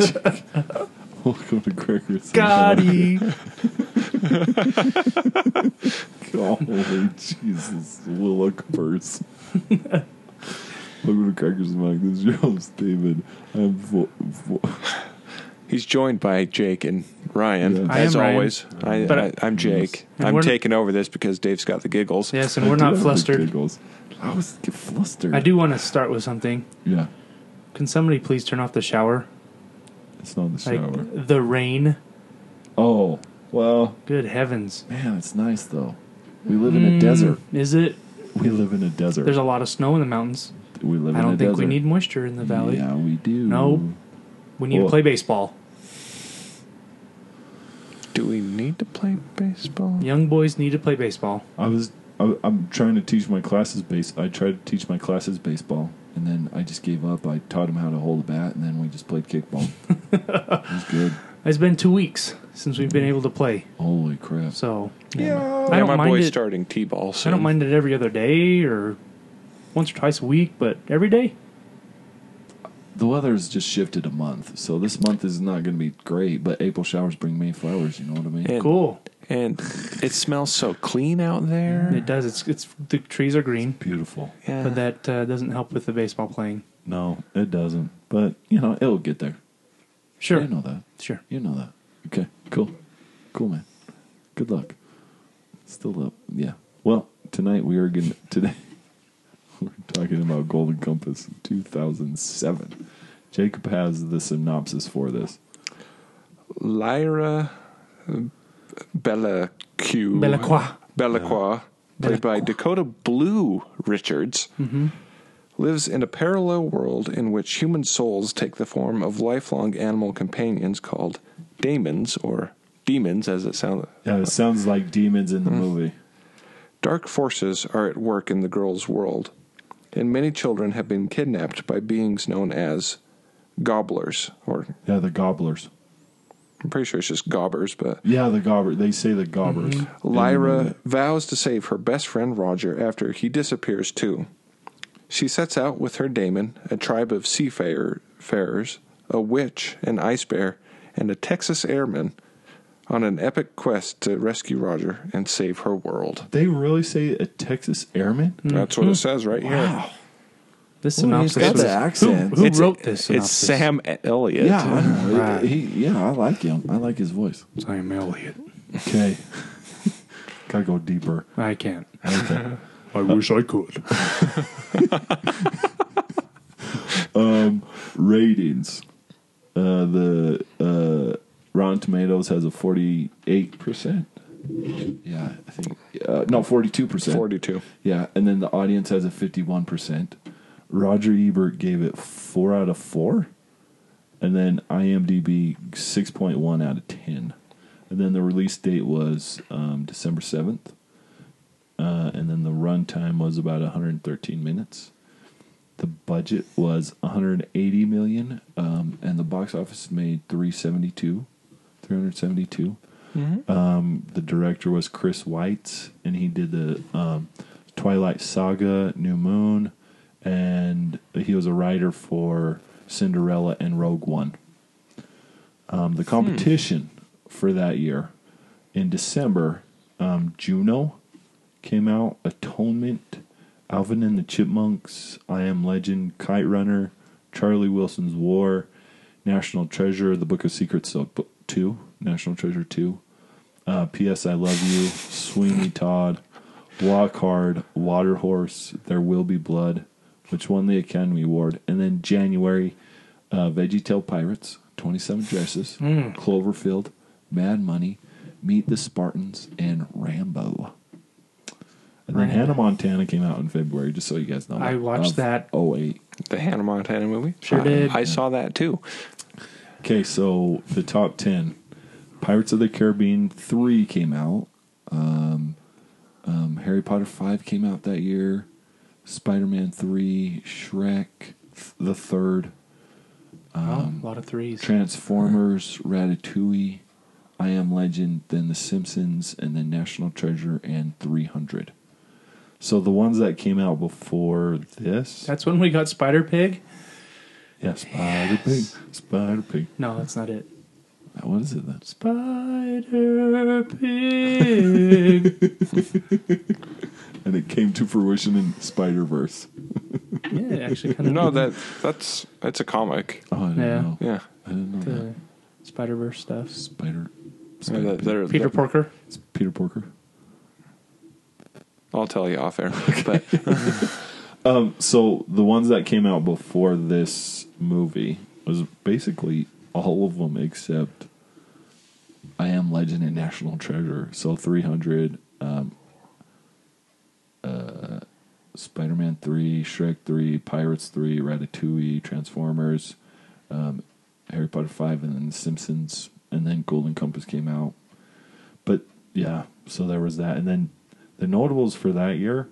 Welcome to Crackers. Gotti. Holy Jesus, Willa curse. Welcome to Crackers and Milk. This is your host, David. I'm vo- vo- He's joined by Jake and Ryan, Yeah. I as am Ryan. always. I, But- I, I'm Jake. And I'm we're- taking over this because Dave's got the giggles. yes, and I we're do not the flustered. giggles. I was get flustered. I do want to start with something. Yeah, Can somebody please turn off the shower? It's not the Like shower. the rain. oh, well, Good heavens. man, it's nice though. We live in a Mm, desert. Is it? We live in a desert. There's a lot of snow in the mountains. we live I in a don't think we desert. need moisture in the valley. Yeah, we do. No. We need Well- to play baseball. Do we need to play baseball? Young boys need to play baseball. I was. I, I'm trying to teach my classes base. I tried to teach my classes baseball, and then I just gave up. I taught him how to hold a bat, and then we just played kickball. it was good. It's been two weeks since we've been able to play, Holy crap! so Yeah, I don't my mind boy's it. starting t-ball. I don't mind it every other day or once or twice a week, but every day. The weather's just shifted a month, so this month is not going to be great. But April showers bring May flowers. You know what I mean? And, Cool. And it smells so clean out there. It does. It's it's the trees are green, Beautiful. Yeah. but that uh, doesn't help with the baseball playing. No, it doesn't. But you know, it'll get there. Sure. You know that. Sure. You know that. Okay. Cool. Cool, man. Good luck. Still up. Yeah. Well, tonight we are going to, today, we're talking about Golden Compass 2007. Jacob has the synopsis for this. Lyra Bellacue. Belacqua. Belacqua, played by Dakota Blue Richards, mm-hmm. lives in a parallel world in which human souls take the form of lifelong animal companions called daemons, or demons as it sounds. Yeah, it sounds like demons in the mm. movie. Dark forces are at work in the girl's world, and many children have been kidnapped by beings known as gobblers, or Yeah, the gobblers. I'm pretty sure it's just gobbers, but Yeah, the gobber. They say the gobbers. Mhm. the Lyra vows to save her best friend Roger after he disappears too. She sets out with her daemon, a tribe of seafarers, a witch, an ice bear, and a Texas airman on an epic quest to rescue Roger and save her world. They really say a Texas airman? That's what it says right here. This Well, he's synopsis. got was- the accent. Who, who It's- wrote this? It's Sam Elliott. Yeah, I know. Right. He, yeah, I like him. I like his voice. Sam Elliott. Okay. Gotta go deeper. I can't. Okay. I wish I could. um, ratings. Uh, the uh, Rotten Tomatoes has a forty-eight percent. Yeah, I think uh, no forty-two percent. 42. Yeah, and then the audience has a fifty-one percent. Roger Ebert gave it four out of four, and then IMDb six point one out of ten. And then the release date was um, December seventh, uh, and then the runtime was about one hundred thirteen minutes. The budget was 180 million, um, and the box office made 372, 372. Um, the director was Chris Weitz, and he did the um, Twilight Saga, New Moon, and he was a writer for Cinderella and Rogue One. Um, the competition for that year in December, um, Juno came out, Atonement, Alvin and the Chipmunks, I Am Legend, Kite Runner, Charlie Wilson's War, National Treasure, The Book of Secrets so, book 2, National Treasure 2, uh, P.S. I Love You, Sweeney Todd, Walk Hard, Water Horse, There Will Be Blood, which won the Academy Award, and then January, uh, VeggieTale Pirates, 27 Dresses, Cloverfield, Mad Money, Meet the Spartans, and Rambo. And then Rambo. Hannah Montana came out in February, just so you guys know. I watched of that. 08. The Hannah Montana movie? Sure I- did. I saw that too. Okay, so the top 10. Pirates of the Caribbean 3 came out. Um, um, Harry Potter 5 came out that year. Spider Man 3, Shrek th- the third, oh, a um, lot of threes. Transformers, Ratatouille, I Am Legend, then The Simpsons, and then National Treasure and 300. So the ones that came out before this. That's when we got Spider Pig. Yeah, Spider Pig. Spider Pig. No, that's not it. What is it then? Spider Pig. And it came to fruition in Spider Verse. yeah, it actually kind of. No, that that's it's a comic. Oh, I didn't Yeah. know. Yeah. I didn't know that. the Spider Verse stuff. Spider. Spider they're- Pig. they're- Peter they're- Porker. It's Peter Porker. I'll tell you off air. But Um, so the ones that came out before this movie was basically all of them except I Am Legend and National Treasure. So 300, um, uh, Spider Man 3, Shrek 3, Pirates 3, Ratatouille, Transformers, um, Harry Potter 5, and then The Simpsons, and then Golden Compass came out. But yeah, so there was that. And then the notables for that year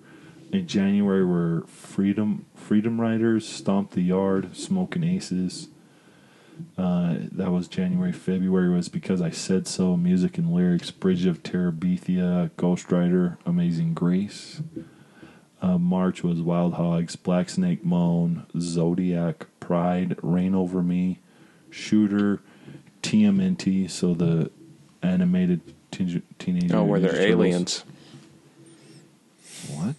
in January were Freedom Freedom Riders, Stomp the Yard, Smoking Aces. Uh, that was January. February was Because I Said So, Music and Lyrics, Bridge of Terabithia, Ghost Rider, Amazing Grace. Uh, March was Wild Hogs, Black Snake Moan, Zodiac, Pride, Reign Over Me, Shooter, TMNT, so the animated teen- teenage. oh, where they're Ninja Turtles. aliens. What?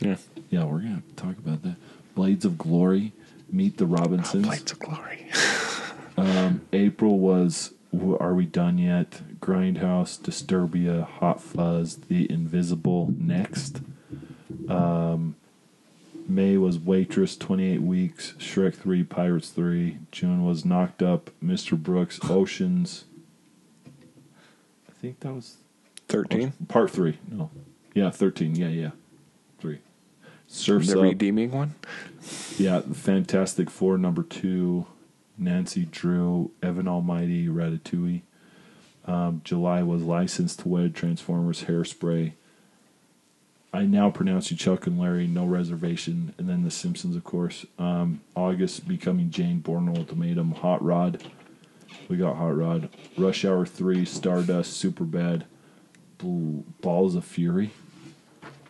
Yeah. Yeah, we're gonna talk about that. Blades of Glory, Meet the Robinsons. Blades of Glory. Um, April was Are We Done Yet? Grindhouse, Disturbia, Hot Fuzz, The Invisible. Next. Um, May was Waitress, 28 Weeks, Shrek 3, Pirates 3. June was Knocked Up, Mr. Brooks, Oceans. I think that was Thirteen. part 3. No. Yeah, 13. Yeah, yeah. 3. Surf's The Up. redeeming one. Yeah, Fantastic Four number two, Nancy Drew, Evan Almighty, Ratatouille. Um, July was Licensed to Wed, Transformers, Hairspray. I now pronounce you Chuck and Larry, no reservation, and then The Simpsons, of course. Um, August, Becoming Jane, Bourne Ultimatum, Hot Rod. We got Hot Rod. Rush Hour 3, Stardust, Superbad, Bl- Balls of Fury.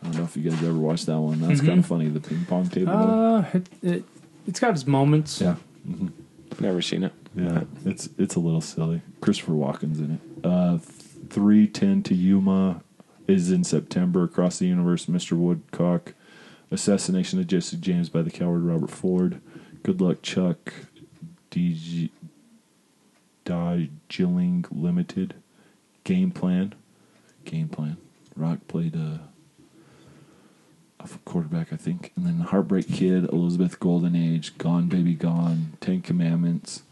I don't know if you guys ever watched that one. That's kind of funny, the ping pong table. Uh, it, it, it's got its moments. Yeah. Never seen it. Yeah, it's it's a little silly. Christopher Walken's in it. Uh, three ten to Yuma is in September. Across the Universe, Mr. Woodcock. Assassination of Jesse James by the coward Robert Ford. Good Luck Chuck. DG Darjeeling Limited. Game Plan. Game Plan. Rock played uh, quarterback, I think. And then Heartbreak Kid, Elizabeth Golden Age, Gone Baby Gone, Ten Commandments,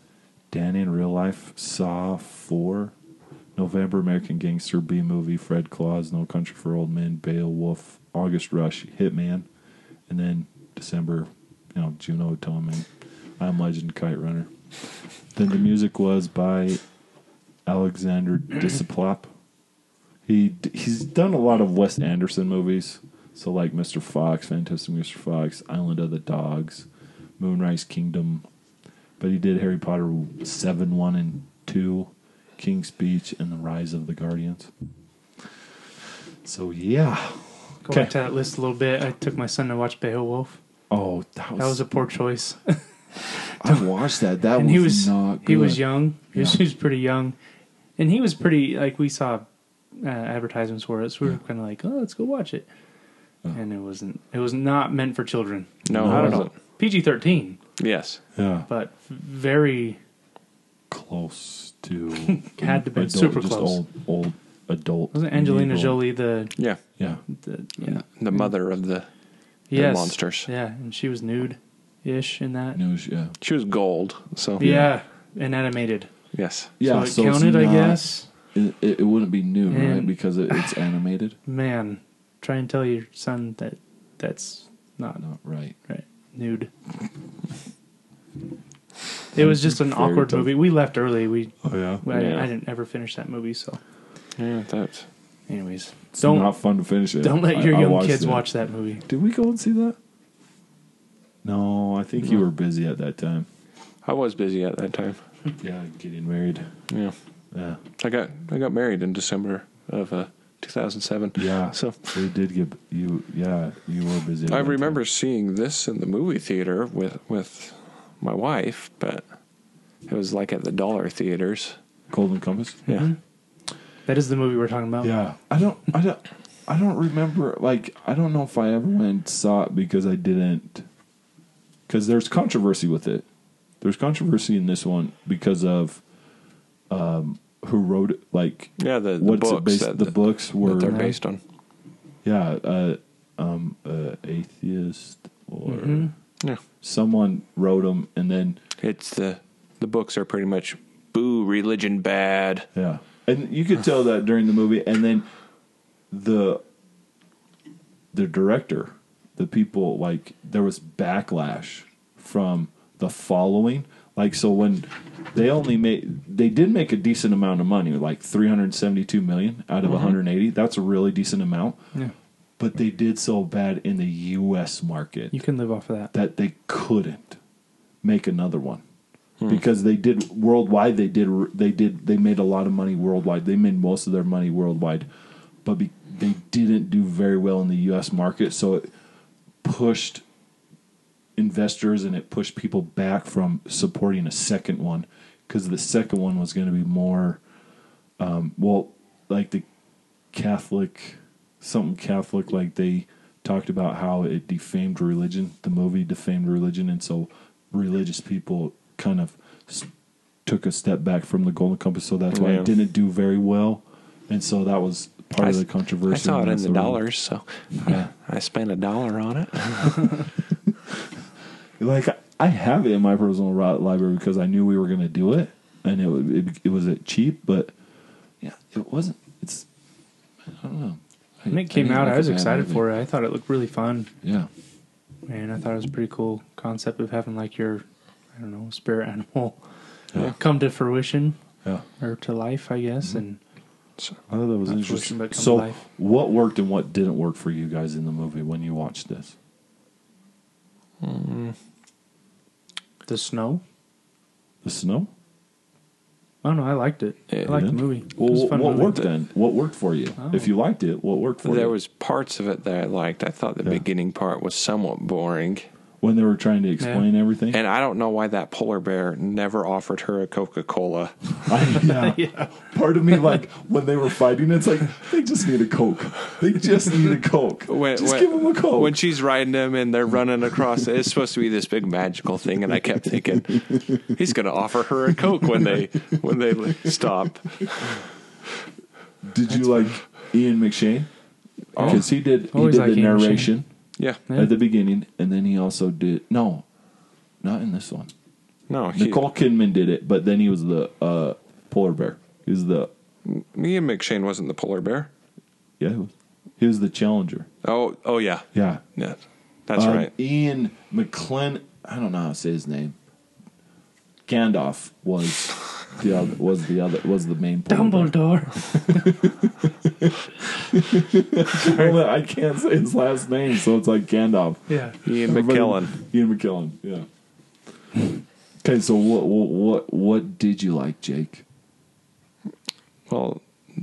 Danny in Real Life, Saw 4, November American Gangster, B Movie, Fred Claus, No Country for Old Men, Beowulf, August Rush, Hitman, and then December, you know, Juno Atonement, I'm Legend, Kite Runner. Then the music was by Alexander Desplat. He he's done a lot of Wes Anderson movies, so like Mr. Fox, Fantastic Mr. Fox, Island of the Dogs, Moonrise Kingdom, but he did Harry Potter seven, one and two, King's Speech, and The Rise of the Guardians. So yeah, Go back to that list a little bit. I took my son to watch Beowulf. oh that was, That was a poor choice. I watched that. That and was, he was not. Good. he was young. He was, Yeah. he was pretty young, and he was pretty like we saw uh, advertisements for it. So we were kind of like, oh, let's go watch it. And it wasn't. It was not meant for children. No, No, Not at all. PG thirteen, Yes. Yeah, but very close to Had to be adult, super just close. Old, old adult. wasn't Angelina legal- Jolie the Yeah. Yeah, the yeah The mother of the, the yes monsters. yeah, and she was nude ish in that. news. Yeah, She was gold. So Yeah, and animated. yes. yeah. so it it's counted, I not- guess. It, it, it wouldn't be new, right? And- Because it, it's animated. Man, try and tell your son that that's not Not right. right nude. It was just an Very awkward tough. movie. We left early. We Oh yeah. I, Yeah. I didn't ever finish that movie. So, Yeah, that's anyways, It's don't not fun to finish it. don't let your I young watched kids it. watch that movie. Did we go and see that? No, I think you were busy at that time. I was busy at that time. Yeah, getting married. Yeah. Yeah. I got I got married in December of uh, 2007. Yeah. So We did get you. Yeah, you were busy. I that remember seeing this in the movie theater with with my wife, but it was like at the dollar theaters. Golden Compass. Yeah. That is the movie we're talking about. Yeah, I don't, I don't, I don't remember. Like, I don't know if I ever went and saw it because I didn't. Because there's controversy with it. There's controversy in this one because of um, who wrote it. Like, Yeah, the, the what's books it based? that, the books that were they're based on. yeah, uh, um, uh, atheist or Mhm. Yeah. someone wrote them, and then It's the the books are pretty much boo religion bad. Yeah, and you could tell that during the movie, and then the the director, the people like there was backlash from the following. Like so, when they only made, they did make a decent amount of money, like three hundred seventy-two million out of mm-hmm. one hundred eighty. That's a really decent amount, Yeah. but they did so bad in the U.S. market You can live off of that. that they couldn't make another one hmm. because they did worldwide. They did they did they made a lot of money worldwide. They made most of their money worldwide, but be, they didn't do very well in the U.S. market. So it pushed investors and it pushed people back from supporting a second one because the second one was going to be more um, well like the Catholic something Catholic like they talked about how it defamed religion the movie defamed religion and so religious people kind of took a step back from the golden compass so that's why Yeah. it didn't do very well and so that was part I of the controversy I saw it in the reason- dollars, so Yeah. I spent a dollar on it. like I have it in my personal library because I knew we were going to do it, and it, wa- it it was at cheap, but yeah, it wasn't. It's I don't know. I- When it came didn't out, like I was excited movie. for it. I thought it looked really fun, Yeah, and I thought it was a pretty cool concept of having like your, I don't know, spirit animal Yeah. come to fruition yeah. or to life, I guess. Mm-hmm. And So, I thought that was interesting. but come So, to life. what worked and what didn't work for you guys in the movie when you watched this? The snow. The snow. Oh no, I liked it. Yeah, I you liked the movie. Well, it was a what, fun what movie. worked then? What worked for you? Oh. If you liked it, what worked for there you? was parts of it that I liked. I thought the Yeah. beginning part was somewhat boring. When they were trying to explain everything. And I don't know why that polar bear never offered her a Coca Cola. Yeah. Yeah. Part of me, like when they were fighting, it's like they just need a coke. They just need a coke. When, just when- give them a coke. When she's riding him and they're running across, it's supposed to be this big magical thing, and I kept thinking he's going to offer her a Coke when they when they stop. Did you like Ian McShane? Oh. Because he did he did like the Ian McShane. Narration Yeah, Yeah. at the beginning, and then he also did no, not in this one. no, he, Nicole Kidman did it, but then he was the uh, polar bear. He was the Ian McShane wasn't the polar bear. yeah, he was, he was the challenger. Oh, oh yeah, Yeah, yeah, that's Um, right. Ian McClen. I don't know how to say his name. Gandalf was the other was the other was the main polar bear. Dumbledore. Well, I can't say his last name, so it's like Gandalf. yeah. Ian Everybody- McKellen. Ian McKellen. Yeah. Okay, so what what what what did you like, Jake? Well,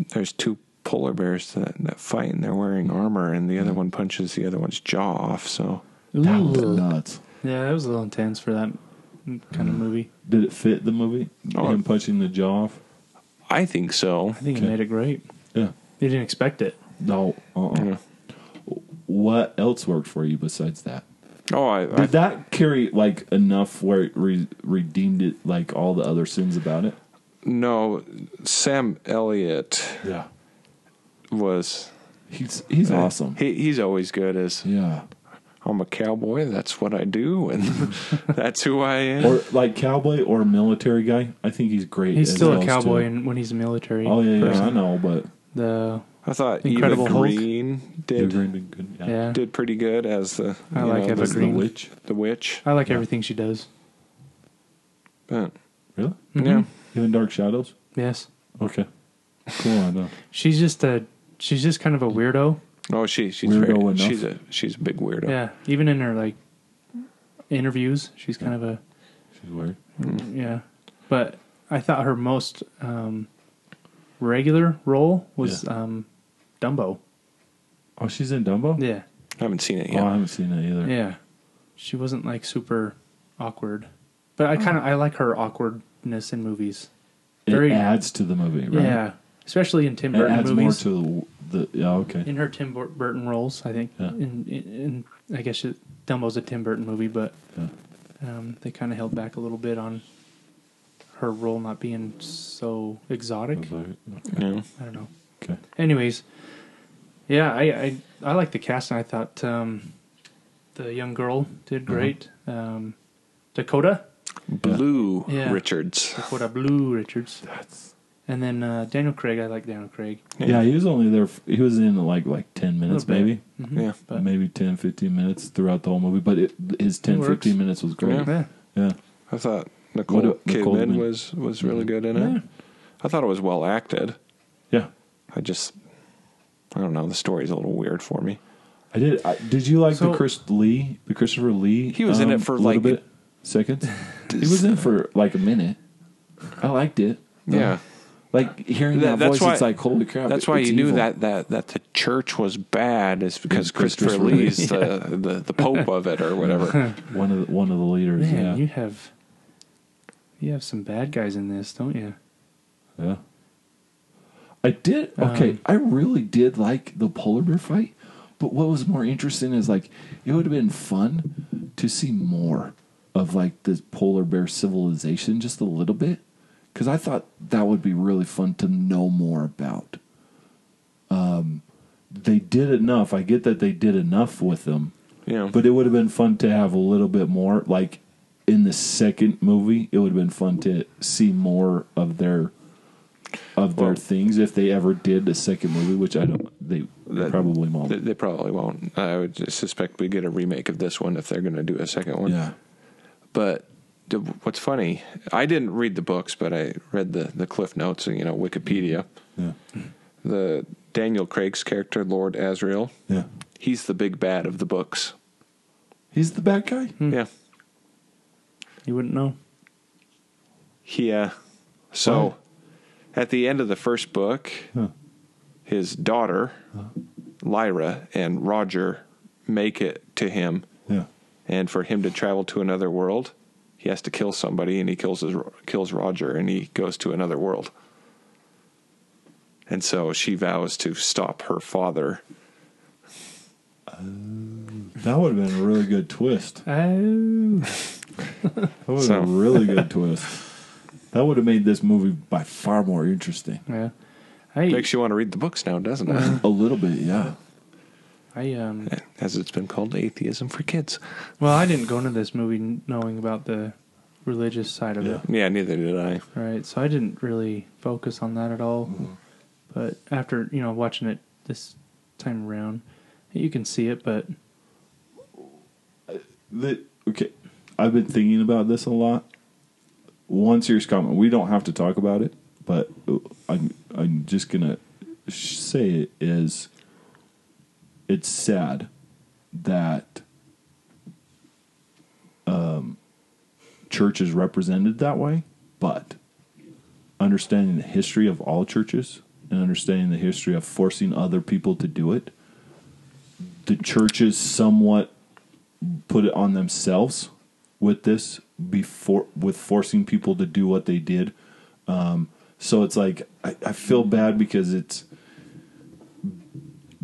there's two polar bears that, that fight, and they're wearing armor, and the other one punches the other one's jaw off. So That was nuts. Yeah, that was a little intense for that kind of mm. movie. Did it fit the movie? Oh. Him punching the jaw off? I think so. I think Okay. it made it great. Yeah. You didn't expect it. No. Uh-uh. Yeah. What else worked for you besides that? Oh, I, I Did that carry like enough where it re- redeemed it like all the other sins about it? no. Sam Elliott Yeah. was He's he's eh, awesome. He, he's always good as Yeah. I'm a cowboy. That's what I do, and that's who I am. Or like cowboy or military guy. I think he's great. He's as still a cowboy two. and when he's a military. Oh yeah, yeah. I know, but The I thought Incredible Eva Hulk. Green Did, did did good. Yeah. yeah. did pretty good as the I you like know, Eva the, As the Green. witch. the witch. I like everything she does. But, Really? Yeah, Even Dark Shadows? Yes. Okay. Cool. I know. She's just a she's just kind of a weirdo. oh, she she's Weirdo very, enough. she's a she's a big weirdo. Yeah. Even in her like interviews, she's kind of a She's weird. yeah. But I thought her most um, regular role was um, Dumbo. Oh, she's in Dumbo. Yeah. I haven't seen it Oh, yet. I haven't seen it either. Yeah. She wasn't like super awkward. but I kind of I like her awkwardness in movies. It Very- adds to the movie, right? Yeah, especially in Tim It Burton adds movies. more to the, the yeah, okay. in her Tim Bur- Burton roles, I think. Yeah. In, in, in I guess it, Dumbo's a Tim Burton movie, but Yeah. um, they kind of held back a little bit on her role not being so exotic. Yeah. I don't know. Okay. Anyways, yeah, I I, I like the cast, and I thought um, the young girl did Uh-huh. great. Um, Dakota, Blue Yeah. Richards. Dakota Blue Richards, That's and then uh, Daniel Craig. I like Daniel Craig. yeah. He was only there. f- He was in like like ten minutes, maybe, bit. Mhm. Yeah. but maybe 10, 15 minutes throughout the whole movie. But it, his 10, works. 15 minutes was great. Yeah. yeah, Yeah, I thought Nicole What do- Nicole Kidman Kidman. was was really good in Yeah. it. I thought it was well acted. yeah. I just I don't know. The story's a little weird for me. I did. I, did you like So- the Chris Lee, the Christopher Lee? He was in um, it for, a little like- bit seconds. he was in it for like a minute. I liked it. Yeah. Like hearing That- that, that's voice, why- it's like holy crap. That's why it's you knew evil. that, that that the church was bad is because Because Christopher Christopher Lee, Lee's the, the the pope of it or whatever. one of the, one of the leaders. man, yeah, you have you have some bad guys in this, don't you? yeah. I did. Okay, Um, I really did like the polar bear fight. But what was more interesting is like it would have been fun to see more of like this polar bear civilization, just a little bit, because I thought that would be really fun to know more about. Um, they did enough. I get that they did enough with them, Yeah. But it would have been fun to have a little bit more. Like in the second movie, it would have been fun to see more of their of their Well- things if they ever did a second movie, which I don't. They That- probably won't. they, they probably won't. I would suspect we get a remake of this one if they're going to do a second one. yeah, But the, what's funny, I didn't read the books, but I read the the cliff notes and you know Wikipedia. yeah, The Daniel Craig's character, Lord Asriel, yeah. he's the big bad of the books. He's the bad guy. Hmm. Yeah, You wouldn't know. yeah. So at the end of the first book, Huh. his daughter, Lyra, and Roger make it to him, Yeah, and for him to travel to another world, he has to kill somebody, and he kills his, kills Roger, and he goes to another world. And so she vows to stop her father. Uh, that would have been a really good twist. Oh, That would have So- been a really good twist. That would have made this movie by far more interesting. yeah. I Makes you want to read the books now, doesn't it? A little bit, yeah. I um. As it's been called, atheism for kids. Well, I didn't go into this movie knowing about the religious side of it, Yeah, neither did I. right? So I didn't really focus on that at all. Mm-hmm. But after you know watching it this time around, you can see it. But The, okay, I've been thinking about this a lot. One serious comment. We don't have to talk about it, but I'm I'm just gonna say it is. It's sad that um, church is represented that way, but understanding the history of all churches and understanding the history of forcing other people to do it, the churches somewhat put it on themselves with this before with forcing people to do what they did. Um, so it's like I, I feel bad because it's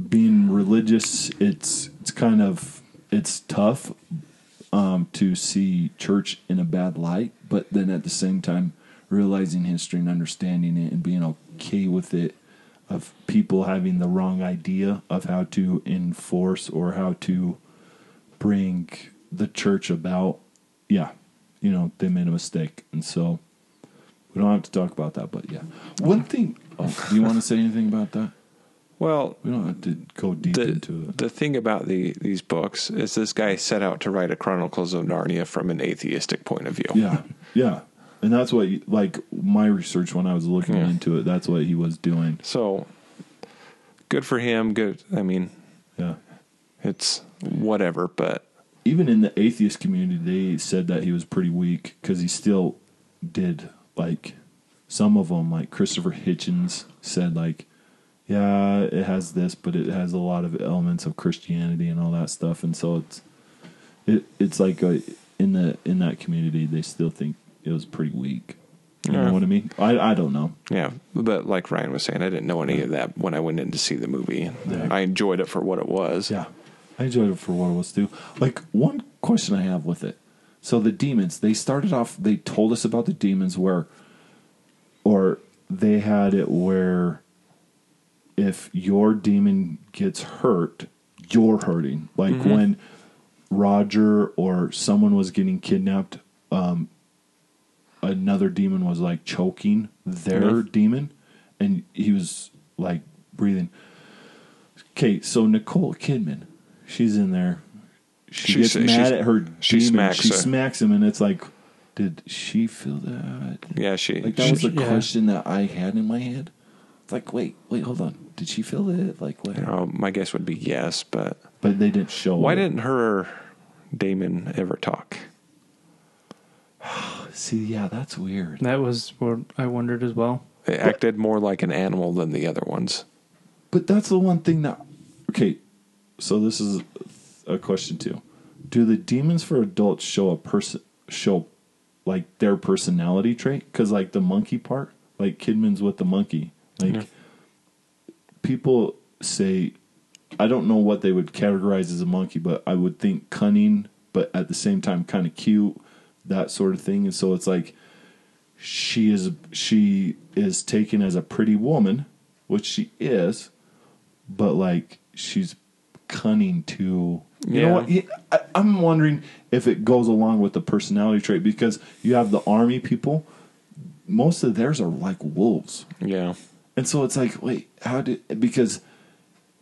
being religious. It's it's kind of it's tough um, to see church in a bad light, but then at the same time realizing history and understanding it and being okay with it of people having the wrong idea of how to enforce or how to bring the church about yeah you know they made a mistake and so we don't have to talk about that but yeah one thing oh, do you want to say anything about that Well, we don't have to go deep the, into it the thing about the these books is this guy set out to write a Chronicles of Narnia from an atheistic point of view. yeah yeah and that's what like my research when i was looking Yeah. into it that's what he was doing So good for him. Good. I mean, yeah it's whatever, but even in the atheist community, they said that he was pretty weak because he still did like some of them, like Christopher Hitchens said, like, yeah, it has this, but it has a lot of elements of Christianity and all that stuff, and so it's it it's like a in the in that community they still think it was pretty weak. You Yeah. know what I mean? I I don't know. Yeah, but like Ryan was saying, I didn't know any of that when I went in to see the movie. Yeah. I enjoyed it for what it was. Yeah, I enjoyed it for what it was too. Like one question I have with it. So the demons, they started off. They told us about the demons where, or they had it where, if your demon gets hurt, you're hurting. Like when Roger or someone was getting kidnapped, um, another demon was like choking their Yeah. demon, and he was like breathing. Okay, so Nicole Kidman, she's in there. She, She gets sa- mad at her she demon. smacks she her. smacks him, and it's like, did she feel that? Yeah, she. Like that she- was the yeah. question that I had in my head. It's like, wait, wait, hold on. Did she feel it? Like what? oh, my guess would be yes, but But they didn't show. why it. didn't her Damon ever talk? See, yeah, that's weird. That was what I wondered as well. It acted more like an animal than the other ones. But that's the one thing that. Okay, so this is a question too. Do the demons for adults show a person show like their personality trait? Because like the monkey part, like Kidman's with the monkey. Like Yeah. people say, I don't know what they would categorize as a monkey, but I would think cunning, but at the same time kind of cute, that sort of thing. And so it's like she is she is taken as a pretty woman, which she is, but like she's cunning too. You know what? Yeah, I, I'm wondering if it goes along with the personality trait because you have the army people. Most of theirs are like wolves. Yeah. And so it's like, wait, how did because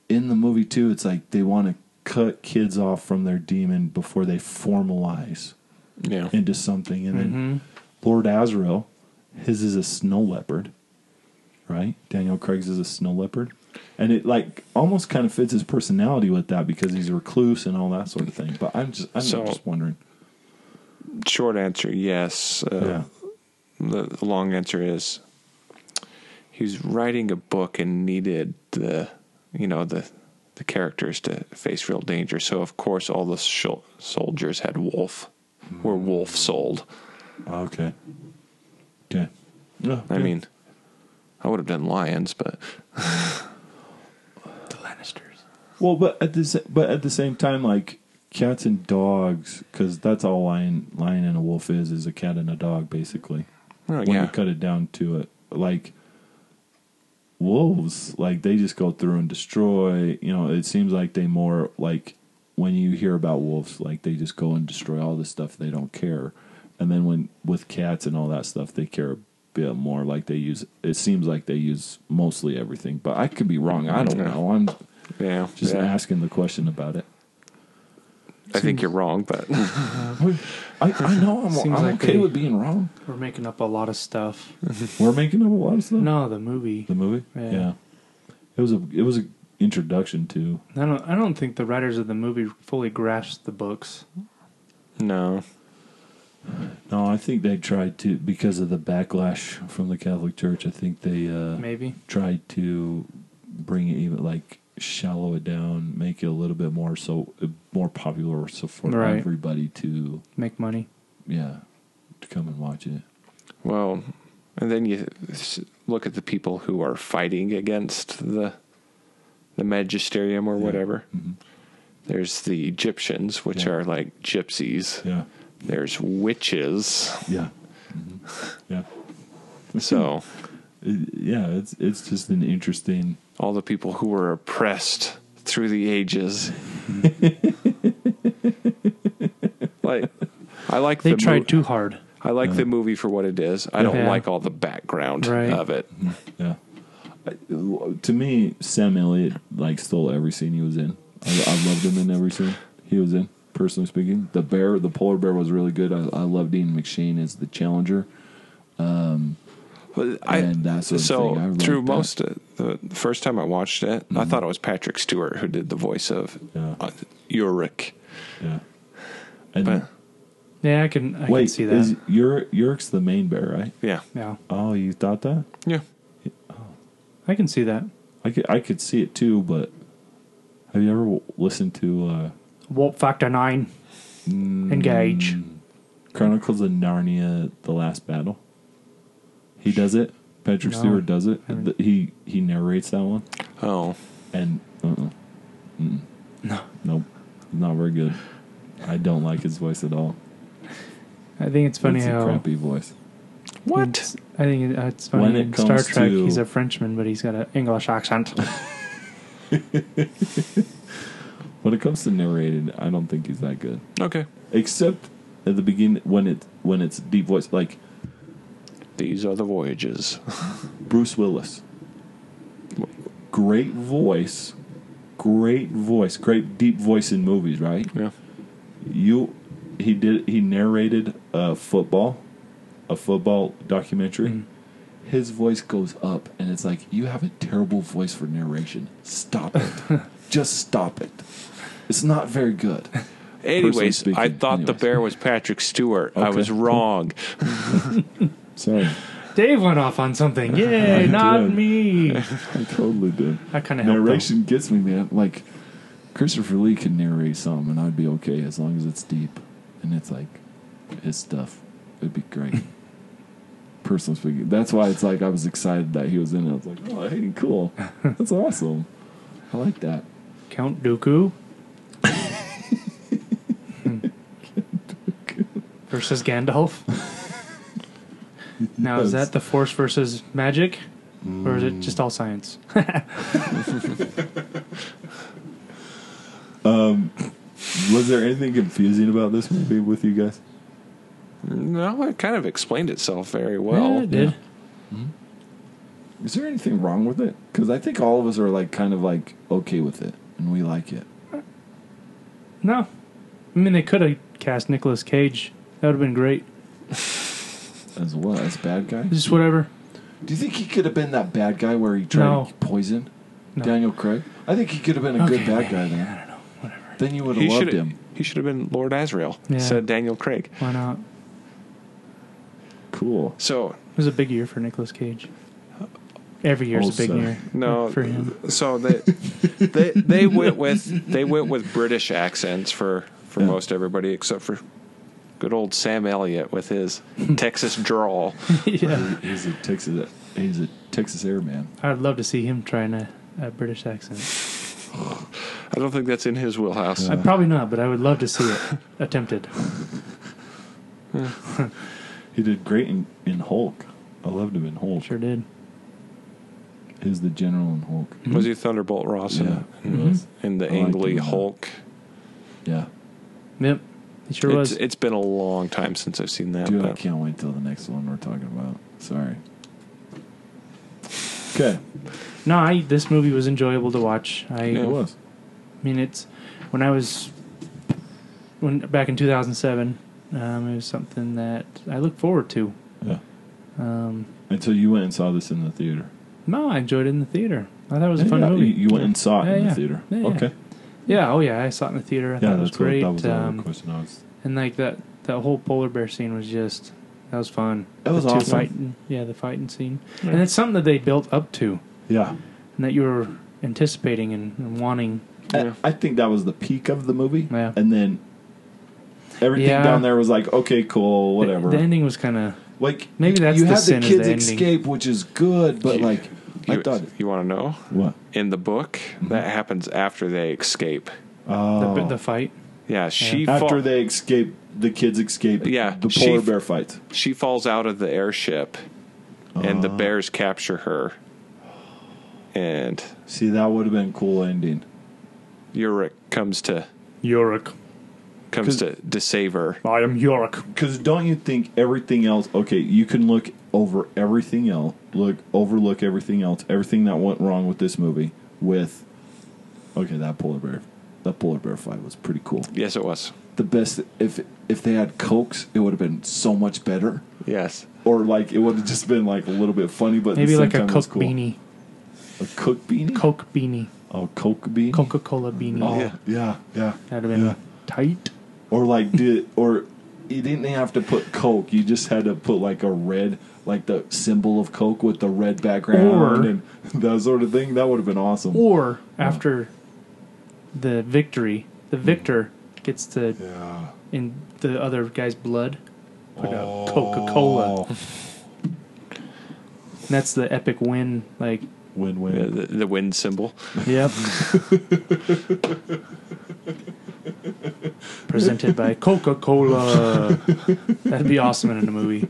in the movie too, it's like they want to cut kids off from their demon before they formalize Yeah. into something. And then Mhm. Lord Asriel, his is a snow leopard, right? Daniel Craig's is a snow leopard. And it like almost kind of fits his personality with that because he's a recluse and all that sort of thing. But I'm just I'm So- just wondering. Short answer, yes. Uh, the, the long answer is he was writing a book and needed the you know the the characters to face real danger. So of course all the shol- soldiers had wolf were wolf sold. Okay. Okay. Yeah, I yeah. mean, I would have done lions, but. Well, but at the but at the same time, like cats and dogs, because that's all lion lion and a wolf is is a cat and a dog, basically. oh, when yeah, you cut it down to it, like wolves, like they just go through and destroy. You know, it seems like they more like when you hear about wolves, like they just go and destroy all this stuff. They don't care, and then when with cats and all that stuff, they care a bit more. Like they use. It seems like they use mostly everything, but I could be wrong. I don't know. I'm yeah. just yeah. asking the question about it. I think you're wrong, but I, I know I'm, I'm like okay they- with being wrong. We're making up a lot of stuff. We're making up a lot of stuff. No, the movie. The movie, Yeah. it was a it was a introduction to. I don't. I don't think the writers of the movie fully grasped the books. no. No, I think they tried to because of the backlash from the Catholic Church. I think they uh, Maybe. tried to bring it even like shallow it down, make it a little bit more so more popular, so for Right. everybody to Make money. yeah to come and watch it. Well, and then you look at the people who are fighting against the the magisterium or Yeah. whatever. Mhm. There's the Gyptians, which Yeah. are like gypsies. Yeah, There's witches. yeah, Mhm. yeah. So It- yeah, it's it's just an interesting. all the people who were oppressed through the ages. like I like They the tried mo- too hard. I like the movie for what it is. I don't Yeah. like all the background Right. of it. Yeah. To me, Sam Elliott like stole every scene he was in. I, I loved him in every scene he was in. Personally speaking, the bear, the polar bear, was really good. I, I loved Ian McShane as the challenger. But I, And that sort of so thing. I through that. most of the, the first time I watched it, I thought it was Patrick Stewart who did the voice of Yeah. uh, Ulrich. Yeah. And But Yeah, I can. I wait, can see that. is Ur- Iorek's the main bear, right? yeah, yeah, Oh, you thought that? yeah. I can see that. I could, I could see it too, but have you ever w- listened to? Uh, Warp Factor Nine. Engage. Chronicles of Narnia: The Last Battle. He does it. Patrick No, Stewart does it. haven't. He he narrates that one, Oh, and uh-uh. Mm-mm. No. nope, not very good. I don't like his voice at all. I think it's funny it's how a crappy voice. what? It's, I think it- uh, it's funny When it in Star comes Trek. to- He's a Frenchman, but he's got an English accent. When it comes to narrated, I don't think he's that good. Okay. Except at the beginning when it when it's deep voice, like These are the voyages. Bruce Willis. Great voice, great voice, great deep voice in movies, right? yeah. You, he did. He narrated a football, a football documentary. Mm. His voice goes up, and it's like you have a terrible voice for narration. Stop it. Just stop it. It's not very good. Anyways, speaking, I thought the bear was Patrick Stewart. I Okay, was cool. wrong. Sorry, Dave went off on something. Yay, not did. me. I totally did. I kind of helped. Narration gets me, man. Like Christopher Lee can narrate something, and I'd be okay as long as it's deep and it's like his stuff. It'd be great. Personally speaking, that's why it's like I was excited that he was in it. I was like, oh, hey, cool. That's awesome. I like that. Count Dooku hmm. versus Gandalf. Now is that the Force versus magic, or is it mm. just all science? Um, was there anything confusing about this movie with you guys? No, it kind of explained itself very well. yeah, it did. Mm-hmm. Is there anything wrong with it? Because I think all of us are like kind of like okay with it, and we like it. No, I mean they could have cast Nicolas Cage. That would have been great. As well as bad guy. Just whatever. Do you think he could have been that bad guy where he tried No. to poison No. Daniel Craig? I think he could have been a good Okay, bad guy maybe. then. I don't know. Whatever. Then you would have loved should him. he should have been Lord Asriel Yeah. instead of Daniel Craig. Why not? Cool. So It was a big year for Nicolas Cage. Every year's a big year. no, for him. so they they they went with they went with British accents for for Yeah. most everybody except for good old Sam Elliott with his Texas drawl. yeah, He's a Texas. He's a Texas Airman. I'd love to see him trying a, a British accent. I don't think that's in his wheelhouse. I probably not, but I would love to see it attempted. He did great in, in Hulk. I loved him in Hulk. Sure did. He's the general in Hulk. Was he Thunderbolt Ross in, Yeah, he in, was. in the I liked Ang him Lee in that. Hulk? Mm-hmm. Yeah. Yep, he sure it's, was. it's been a long time since I've seen that. Dude, I can't wait till the next one we're talking about. Sorry. Okay. no, I, this movie was enjoyable to watch. I, It was. I mean, it's when I was when back in 2007. Um, it was something that I look forward to. Yeah. Um, Until you went and saw this in the theater. no, I enjoyed it in the theater. I thought it was a Yeah, fun yeah, movie. You, you went and saw it Yeah, in yeah. the theater. Yeah, yeah. Okay. Yeah, oh yeah, I saw it in the theater. I Yeah, thought it was that's what great. that was um, question. I was. and like that that whole polar bear scene was just that was fun. That was the awesome. Fighting, yeah, the fighting scene, and it's something that they built up to, Yeah. and that you were anticipating and, and wanting. Yeah. I, I think that was the peak of the movie. Yeah. And then everything Yeah. down there was like, okay, cool, whatever. The, the ending was kind of like Maybe that's you the had sin the is the kids escape, which is good, but You- I thought you want to know? what? In the book, Mm-hmm. that happens after they escape. Oh, the, the fight. Yeah, she after fall- they escape, the kids escape. Yeah, the polar f- bear fight. she falls out of the airship, and the Oh. bears capture her. And See, that would have been a cool ending. Iorek comes to Iorek. comes to, to save her. I am Iorek. Because don't you think everything else? Okay, you can look over everything else, look overlook everything else, everything that went wrong with this movie. With okay, that polar bear, that polar bear fight was pretty cool. Yes, it was. The best if if they had cokes, it would have been so much better. Yes. Or like it would have just been like a little bit funny, but Maybe like a time it Coke cool. beanie. A cook beanie. Coke beanie. Oh, Coke beanie. Coca Cola beanie. Oh, Yeah. yeah, yeah. That'd have been Yeah. tight. Or like did or you didn't have to put Coke. You just had to put like a red, like the symbol of Coke with the red background Or- and that sort of thing. That would have been awesome. Or after the victory, the victor gets to yeah. in the other guy's blood put a Coca Cola. Oh, That's the epic win. Like, win Yeah, win. the, the wind symbol. yep. Presented by Coca Cola. That'd be awesome in a movie.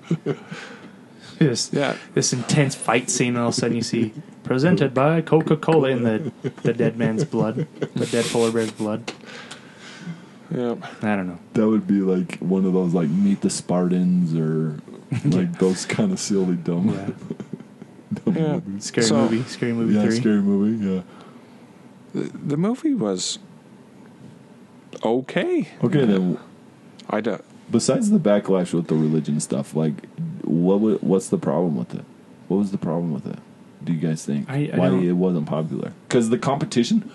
Just Yeah. this intense fight scene, and all of a sudden you see presented by Coca Cola in the the dead man's blood, the dead polar bear's blood. Yeah. I don't know. That would be like one of those like Meet the Spartans or like those kind of silly dumb, Yeah. Dumb Yeah. Scary So- movie. Scary movie Yeah, three. scary movie. Yeah. The, the movie was okay. Okay, then I don't. besides the backlash with the religion stuff, like what wa- what's the problem with it? What was the problem with it? Do you guys think I- I why don't- it wasn't popular? Because the competition,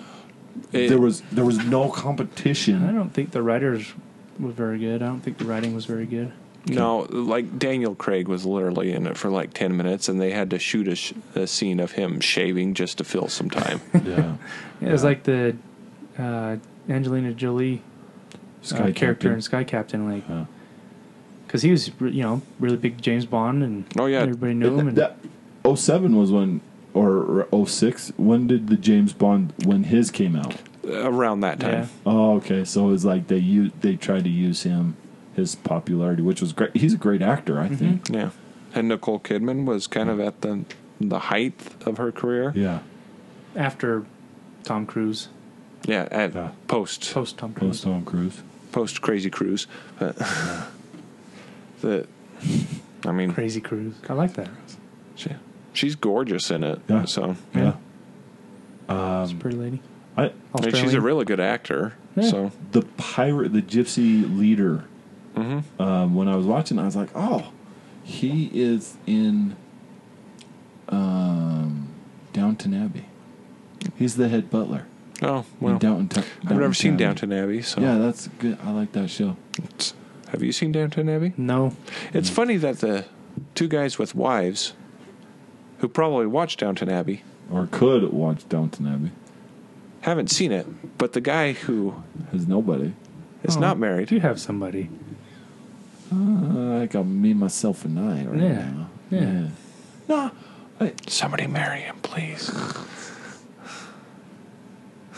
It- there was there was no competition. I don't think the writers were very good. I don't think the writing was very good. No, like Daniel Craig was literally in it for like 10 minutes and they had to shoot a, sh- a scene of him shaving just to fill some time. Yeah, It was like the uh, Angelina Jolie uh, character in Sky Captain, like Yeah. because he was re- you know really big James Bond, and Oh, yeah. everybody knew him. And That, 07 was when, or, or 06. When did the James Bond when his came out? Around that time. yeah, Oh, okay. So it was like they u- they tried to use him, his popularity, which was great. He's a great actor, I think. Yeah. And Nicole Kidman was kind of at the the height of her career. Yeah. after Tom Cruise, Yeah, at Yeah. post post Tom Cruise. Post Tom Cruise. post Crazy Cruise. But the I mean, Crazy Cruise. I like that. she, she's gorgeous in it. Yeah. So Yeah. she's a Um, pretty lady. I and she's a really good actor. Yeah. So the pirate, the gypsy leader. Mhm. Um, when I was watching, I was like, oh, he is in um, Downton Abbey. He's the head butler. oh in well, Downton, Ta- I've never seen Abbey. Downton Abbey. So Yeah, that's good. I like that show. It's- have you seen Downton Abbey? No, It's funny that the two guys with wives, who probably watched Downton Abbey, Or could watch Downton Abbey. haven't seen it, but the guy who Has nobody. is Oh, not married. you have somebody? Uh, I got me, myself, and I right Yeah. now. Yeah. No, I, Somebody marry him, please.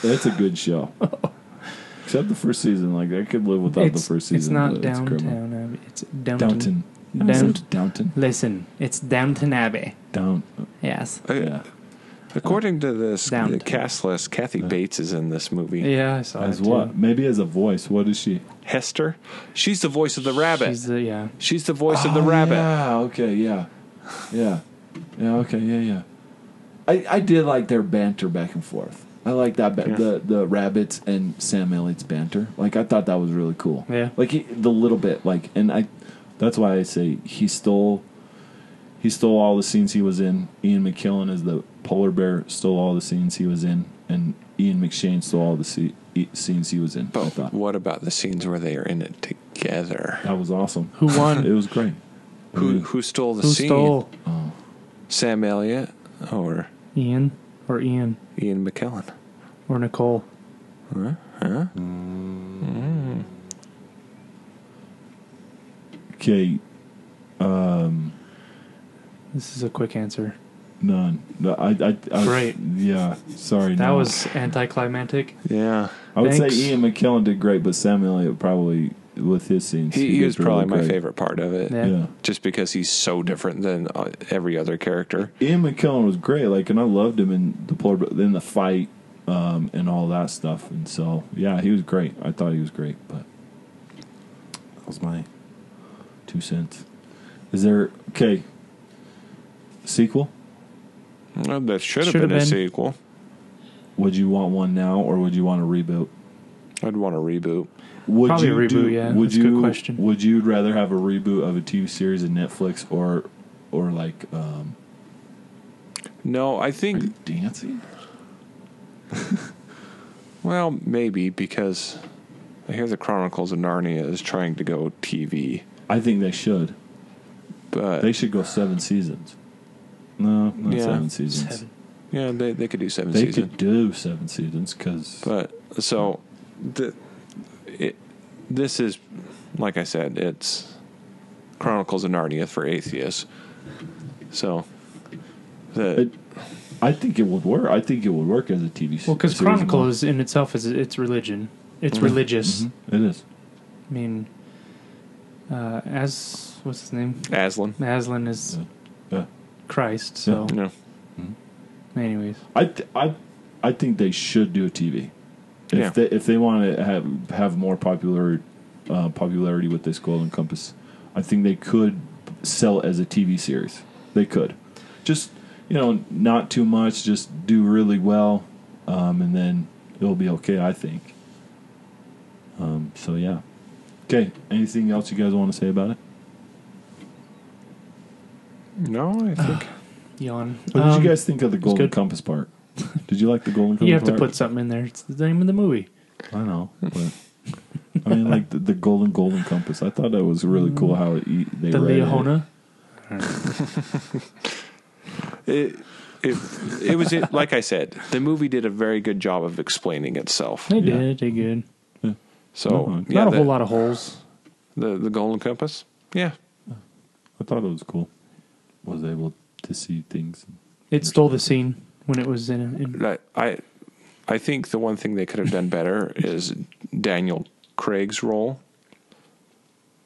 that's a good show. Except the first season. Like, I could live without it's, the first season. It's not but it's criminal. downtown Abbey. It's Downton. Downton. Down- Downton. Listen, it's Downton Abbey. Down. Yes. Uh, Yeah. According to this the cast list, Kathy Bates is in this movie. Yeah, I saw As it too. what? Maybe as a voice. What is she? Hester, she's the voice of the rabbit. She's She's, the yeah. the voice of the Oh, rabbit. Yeah. Okay. Yeah. Yeah. Yeah. Okay. Yeah. Yeah. I I did like their banter back and forth. I like that ba- Yeah. the the rabbits and Sam Elliott's banter. Like I thought that was really cool. Yeah. Like he, the little bit like, and I that's why I say he stole. He stole all the scenes he was in. Ian McKellen as the polar bear stole all the scenes he was in, and Ian McShane stole all the se- e- scenes he was in. I But thought what about the scenes where they are in it together? that was awesome. Who won? It was great. Who who stole the Who scene? stole Oh. Sam Elliott or Ian or Ian Ian McKellen? or Nicole? Huh? Huh? Okay. Um, This is a quick answer. None. I, I, I, Great. Yeah. Sorry. That no. was anticlimactic. Yeah, I would Thanks. say Ian McKellen did great, but Sam Elliott probably with his scenes. he, he did was really probably my great. favorite part of it. Yeah. Yeah. Just because he's so different than uh, every other character. Ian McKellen was great. Like, and I loved him in the polar, in the fight, um, and all that stuff. And so, yeah, he was great. I thought he was great, but that was my two cents. Is there okay? Sequel? Well, that should have Should been, have a been. sequel. Would you want one now, or would you want a reboot? I'd want a reboot. Would Probably you a reboot, do, yeah. Would That's a you? good question. Would you rather have a reboot of a TV series in Netflix, or, or like, um, No, I are think you dancing? well maybe because I hear the Chronicles of Narnia is trying to go TV, I think they should. but They should go seven seasons. No, not Yeah. seven seasons. Seven. yeah, they they could do seven They seasons. could do seven seasons because But so, the, it, this is like I said, it's Chronicles of Narnia for atheists. So, the It, I think it would work. I think it would work as a TV s- Well, because series. Chronicle is in itself is it's religion. It's Mm-hmm. religious. It is. I mean, uh, as what's his name? Aslan. Aslan is Yeah. Christ. So, Yeah. anyways, I th- I I think they should do a TV. If Yeah. they if they want to have have more popular uh, popularity with this Golden Compass, I think they could sell it as a TV series. They could, just you know, not too much. Just do really well, um, and then it'll be okay. I think. Um, so yeah. Okay. Anything else you guys want to say about it? No, I think. yawn. What did Um, you guys think of the Golden good. Compass part? Did you like the Golden Compass? You have to part? put something in there. It's the name of the movie. I know, but I mean, like the, the golden golden compass. I thought that was really cool how it, e- they The read it. Liahona. It, it, it was it, like I said. The movie did a very good job of explaining itself. They Yeah. did. They good. So No, yeah, Not a the, whole lot of holes. the the Golden Compass. Yeah, I thought it was cool. Was able to see things. It stole the scene when it was in. in I I, I think the one thing they could have done better is Daniel Craig's role.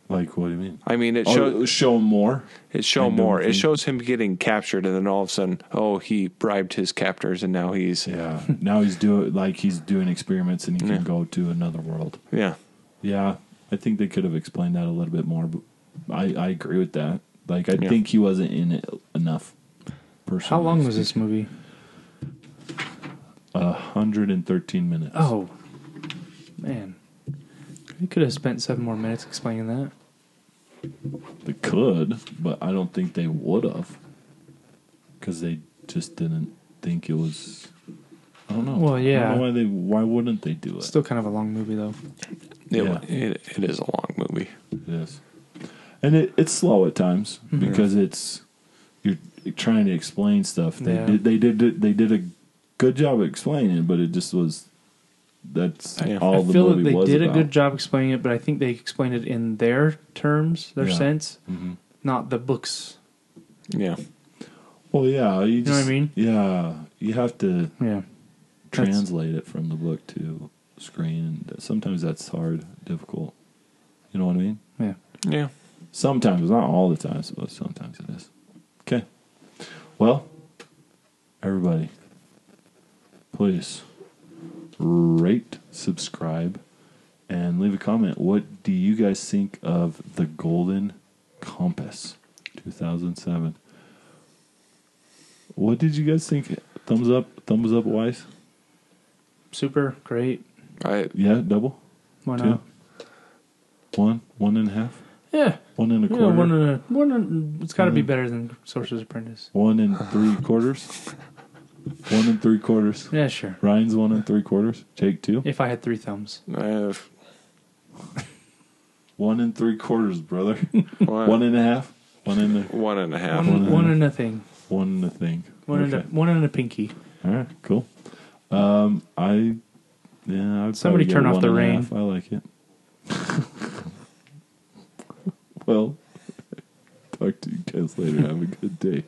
Like, what do you mean? I mean, it Oh, shows show more. it show and more. It shows him getting captured, and then all of a sudden, oh, he bribed his captors, and now he's Yeah. now he's doing like he's doing experiments and he Yeah. can go to another world. yeah. Yeah, I think they could have explained that a little bit more. But I I agree with that. Like, I Yeah. think he wasn't in it enough. Personally, how long was this movie? A hundred and thirteen minutes. Oh, man. We could have spent seven more minutes explaining that. They could, but I don't think they would have. Because they just didn't think it was. I don't know. Well, I yeah. don't know why they? Why wouldn't they do it? Still kind of a long movie, though. It, Yeah. it, it is a long movie. Yes, and it, it's slow at times Mm-hmm. because it's you're trying to explain stuff. They Yeah. did. They did. They did a good job of explaining, it, but it just was. That's Yeah. all I the feel that they was did about. a good job explaining it, but I think they explained it in their terms, their Yeah. sense, Mhm. not the books. Yeah. Well, yeah, you, know what I mean? Yeah, you have to Yeah. That's- translate it from the book to screen. Sometimes that's hard, difficult. You know what I mean? Yeah. Yeah. Sometimes, not all the times, but sometimes it is. Okay. Well, everybody, please rate, subscribe, and leave a comment. What do you guys think of the Golden Compass 2007? What did you guys think? Thumbs up, thumbs up, wise? Super great. I Yeah, double? Why Two? not? One? One and a half? Yeah. One and a quarter. Yeah, one and a, one and, it's got to be Mhm. better than Sorcerer's Apprentice. One and three quarters? One and three quarters. Yeah, sure. Ryan's one and three quarters. Jake two. If I had three thumbs. I have One and three quarters, brother. one, one and a half. One and a one and a half. One, and a one and a thing. one and a thing. One and a one and a pinky. All right, cool. Um, I yeah. I'd Somebody probably turn go off one the and a rain. half. I like it. Well, talk to you guys later. Have a good day.